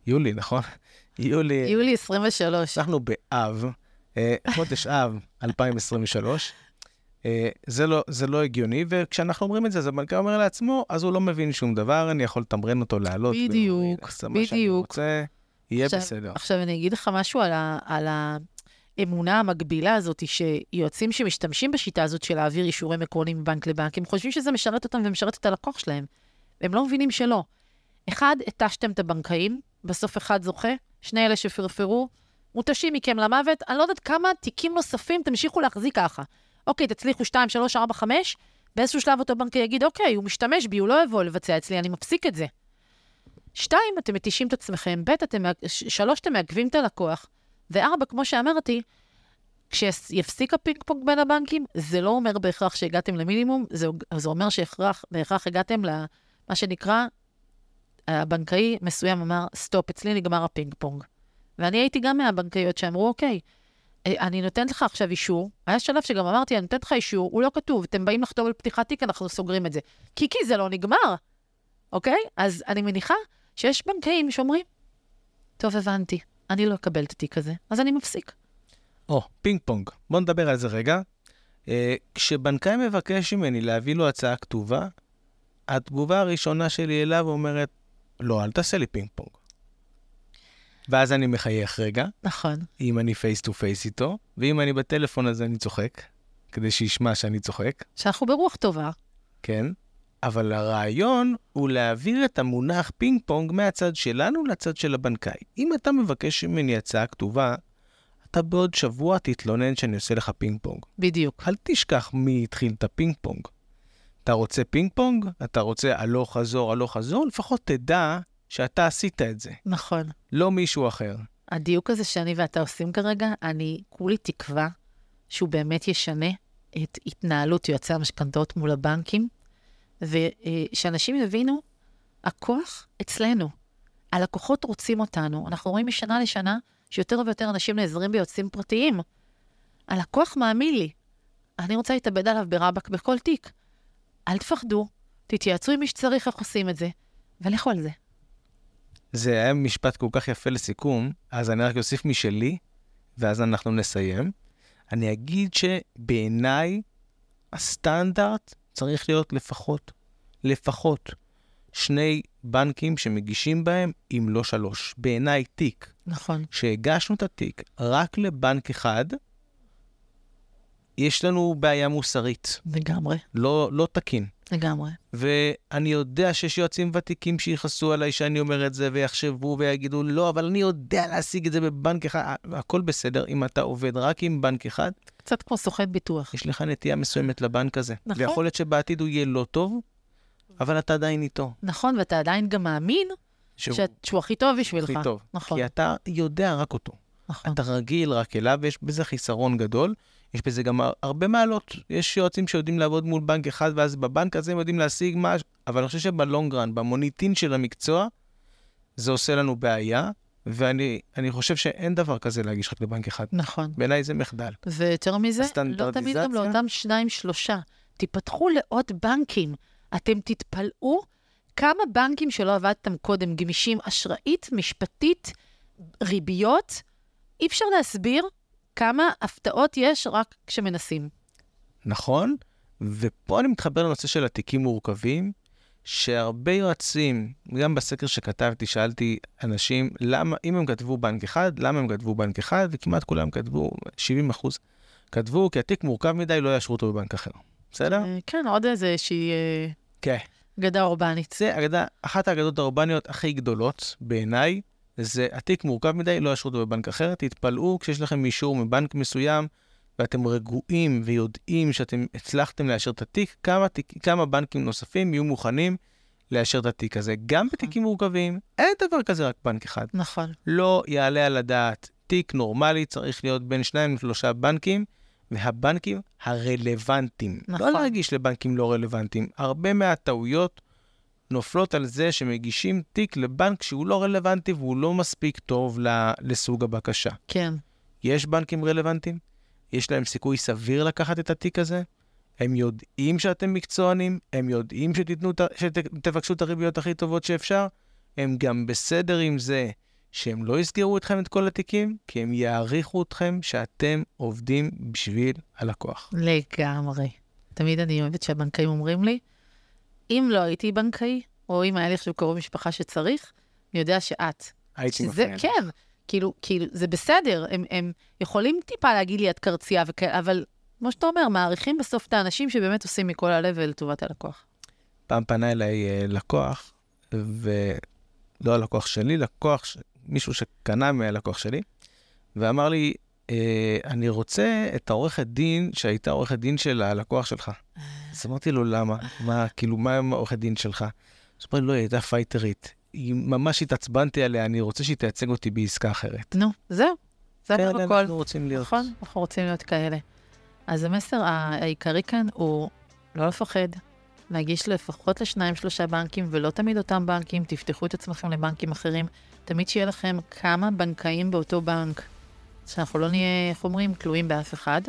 ביולי, נכון? יולי,
יולי 23.
אנחנו באב, אה, חודש אב 2023. אה, זה לא, זה לא הגיוני, וכשאנחנו אומרים את זה, אז הבנקאי אומר לעצמו, אז הוא לא מבין שום דבר, אני יכול לתמרן אותו לעלות.
בדיוק,
יעשה מה שאני
בדיוק.
רוצה, יהיה
עכשיו-
בסדר.
עכשיו, אני אגיד לך משהו על, ה, על האמונה המקבילה הזאת, שיועצים שמשתמשים בשיטה הזאת של להעביר אישורים עקרוניים מבנק לבנק, הם חושבים שזה משרת אותם ומשרת את הלקוח שלהם. הם לא מבינים שלא. אחד, התשתם את הבנקאים, בסוף אחד זוכה, שני אלה שפרפרו, מותשים מכם למוות, אני לא יודעת כמה תיקים נוספים תמשיכו להחזיק ככה. אוקיי, תצליחו 2, 3, 4, 5, באיזשהו שלב אותו בנקאי יגיד, אוקיי, הוא משתמש בי, הוא לא יבוא לבצע אצלי, אני מפסיק את זה. שתיים, אתם מתישים את עצמכם, ב', אתם, שלוש, אתם מעכבים את הלקוח, וארבע, כמו שאמרתי, כשיפסיק הפינג פונג בין הבנקים, זה לא אומר בהכרח שהגעתם למינימום, זה, זה אומר שהכרח, בהכרח הגעתם למה שנקרא, הבנקאי מסוים אמר, stop, אצלי נגמר הפינג פונג. ואני הייתי גם מהבנקאיות שאמרו, אוקיי, אה, אני נותנת לך עכשיו אישור, היה שלב שגם אמרתי, אני נותנת לך אישור, הוא לא כתוב, אתם באים לחתום על פתיחת תיק, אנחנו סוגרים את זה. כי כי זה לא נגמר, אוקיי? אז אני מניחה שיש בנקאים שאומרים, טוב, הבנתי, אני לא אקבל את התיק הזה, אז אני מפסיק.
או, פינג פונג. בוא נדבר על זה רגע. אה, כשבנקאי מבקש ממני להביא לו הצעה כתובה, התגובה הראשונה שלי אליו אומרת, לא, אל תעשה לי פינג פונג. ואז אני מחייך רגע,
נכון.
אם אני face to face איתו, ואם אני בטלפון אז אני צוחק, כדי שישמע שאני צוחק,
שאנחנו ברוח טובה.
כן? אבל הרעיון הוא להעביר את המונח פינג פונג מהצד שלנו לצד של הבנקאי. אם אתה מבקש ממני הצעה כתובה, אתה בעוד שבוע תתלונן שאני עושה לך פינג פונג.
בדיוק.
אל תשכח מי התחיל את הפינג פונג. אתה רוצה פינג פונג? אתה רוצה הלוך חזור, הלוך חזור? לפחות תדע שאתה עשית את זה,
נכון.
לא מישהו אחר.
הדיוק הזה שאני ואתה עושים כרגע, אני כולי תקווה שהוא באמת ישנה את התנהלות יועצי המשכנתאות מול הבנקים, ושאנשים יבינו, הכוח אצלנו. הלקוחות רוצים אותנו. אנחנו רואים משנה לשנה שיותר ויותר אנשים נעזרים ביועצים פרטיים. הלקוח מאמין לי. אני רוצה להתאבד עליו ברבק בכל תיק. אל תפחדו, תתייעצו עם מי שצריך איך עושים את זה, ולכו על זה.
זה היה משפט כל כך יפה לסיכום, אז אני רק אוסיף משלי, ואז אנחנו נסיים. אני אגיד שבעיניי הסטנדרט צריך להיות לפחות, לפחות שני בנקים שמגישים בהם, אם לא שלוש. בעיניי תיק,
נכון.
שהגשנו את התיק רק לבנק אחד, יש לנו בעיה מוסרית,
לגמרי,
לא, לא תקין.
לגמרי.
ואני יודע שיש יועצים ותיקים שיכעסו עליי שאני אומר את זה, ויחשבו ויגידו, לא, אבל אני יודע להשיג את זה בבנק אחד. הכל בסדר אם אתה עובד רק עם בנק אחד,
קצת כמו סוכן ביטוח.
יש לך נטייה מסוימת לבנק הזה.
נכון.
ויכול להיות שבעתיד הוא יהיה לא טוב, אבל אתה עדיין איתו.
נכון, ואתה עדיין גם מאמין
שהוא
ש... שהוא הכי טוב בשבילך.
הכי טוב.
נכון,
כי אתה יודע רק אותו.
נכון.
אתה רגיל רק אליו, ויש בזה חיסרון גדול. יש בזה גם הרבה מעלות. יש יועצים שיודעים לעבוד מול בנק אחד, ואז בבנק הזה הם יודעים להשיג מה... אבל אני חושב שבלונגרן, במוניטין של המקצוע, זה עושה לנו בעיה, ואני אני חושב שאין דבר כזה להגיש רק לבנק אחד.
נכון.
בעיניי זה מחדל.
ויותר מזה, לא תמיד גם? לאותם שניים, שלושה. תיפתחו לעוד בנקים. אתם תתפלאו כמה בנקים שלא עבדתם קודם, גמישים אשראית, משפטית, ריביות, אי אפשר להסביר כמה הפתעות יש רק כשמנסים.
נכון, ופה אני מתחבר לנושא של התיקים מורכבים, שהרבה יועצים, גם בסקר שכתבתי, שאלתי אנשים, למה, אם הם כתבו בנק אחד, למה הם כתבו בנק אחד, וכמעט כולם כתבו, 70 אחוז, כתבו, כי התיק מורכב מדי, לא יאשרו אותו בבנק אחר. בסדר?
אה, כן, עוד איזושהי אה,
כן.
אגדה אורבנית.
זה אגדה, אחת האגדות האורבניות הכי גדולות בעיניי, זה התיק מורכב מדי, לא יאשרו אותו בבנק אחר. תתפלאו כשיש לכם אישור מבנק מסוים, ואתם רגועים ויודעים שאתם הצלחתם לאשר את התיק, כמה, תיק, כמה בנקים נוספים יהיו מוכנים לאשר את התיק הזה. גם בתיקים מורכבים, אין דבר כזה רק בנק אחד.
נכון.
לא יעלה על הדעת. תיק נורמלי צריך להיות בין שניים לשלושה בנקים, והבנקים הרלוונטיים.
נכון.
לא להגיש לבנקים לא רלוונטיים. הרבה מהטעויות נופלות על זה שמגישים תיק לבנק שהוא לא רלוונטי והוא לא מספיק טוב לסוג הבקשה.
כן.
יש בנקים רלוונטיים, יש להם סיכוי סביר לקחת את התיק הזה, הם יודעים שאתם מקצוענים, הם יודעים ה- שתבקשו את הריביות הכי טובות שאפשר, הם גם בסדר עם זה שהם לא יסגרו אתכם את כל התיקים, כי הם יעריכו אתכם שאתם עובדים בשביל הלקוח.
לגמרי. תמיד אני אוהבת שהבנקאים אומרים לי, אם לא הייתי בנקאי, או אם היה לי עכשיו קרוב משפחה שצריך, אני יודע שאת.
הייתי מפריע.
כן, כאילו, כאילו, זה בסדר, הם, הם יכולים טיפה להגיד לי, את קרצייה וכאלה, אבל כמו שאתה אומר, מעריכים בסוף את האנשים שבאמת עושים מכל הלב ולטובת הלקוח.
פעם פנה אליי אה, לקוח, ולא הלקוח שלי, לקוח, ש... מישהו שקנה מהלקוח שלי, ואמר לי, אני רוצה את העורכת דין שהייתה עורכת דין של הלקוח שלך. אז אמרתי לו, למה? מה, כאילו, מה עם העורכת דין שלך? אז הוא אמר לי, לא, היא הייתה פייטרית. היא ממש התעצבנתי עליה, אני רוצה שהיא תייצג אותי בעסקה אחרת.
נו, זהו, זה
כאלה
הכל.
אנחנו רוצים להיות.
נכון, אנחנו רוצים להיות כאלה. אז המסר העיקרי כאן הוא לא לפחד, להגיש לפחות לשניים, שלושה בנקים, ולא תמיד אותם בנקים, תפתחו את עצמכם לבנקים אחרים. תמיד שיהיה לכם כמה בנקאים באותו בנק, שאנחנו לא נהיה, איך אומרים, תלויים באף אחד,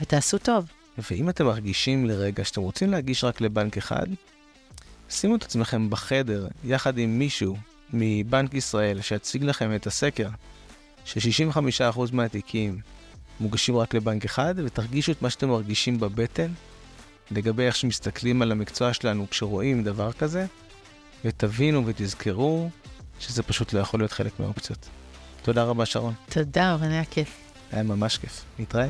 ותעשו טוב.
ואם אתם מרגישים לרגע שאתם רוצים להגיש רק לבנק אחד, שימו את עצמכם בחדר יחד עם מישהו מבנק ישראל שיציג לכם את הסקר, ש-65% מהתיקים מוגשים רק לבנק אחד, ותרגישו את מה שאתם מרגישים בבטן לגבי איך שמסתכלים על המקצוע שלנו כשרואים דבר כזה, ותבינו ותזכרו שזה פשוט לא יכול להיות חלק מהאופציות. תודה רבה, שרון.
תודה, אורן, היה כיף.
היה ממש כיף. נתראה.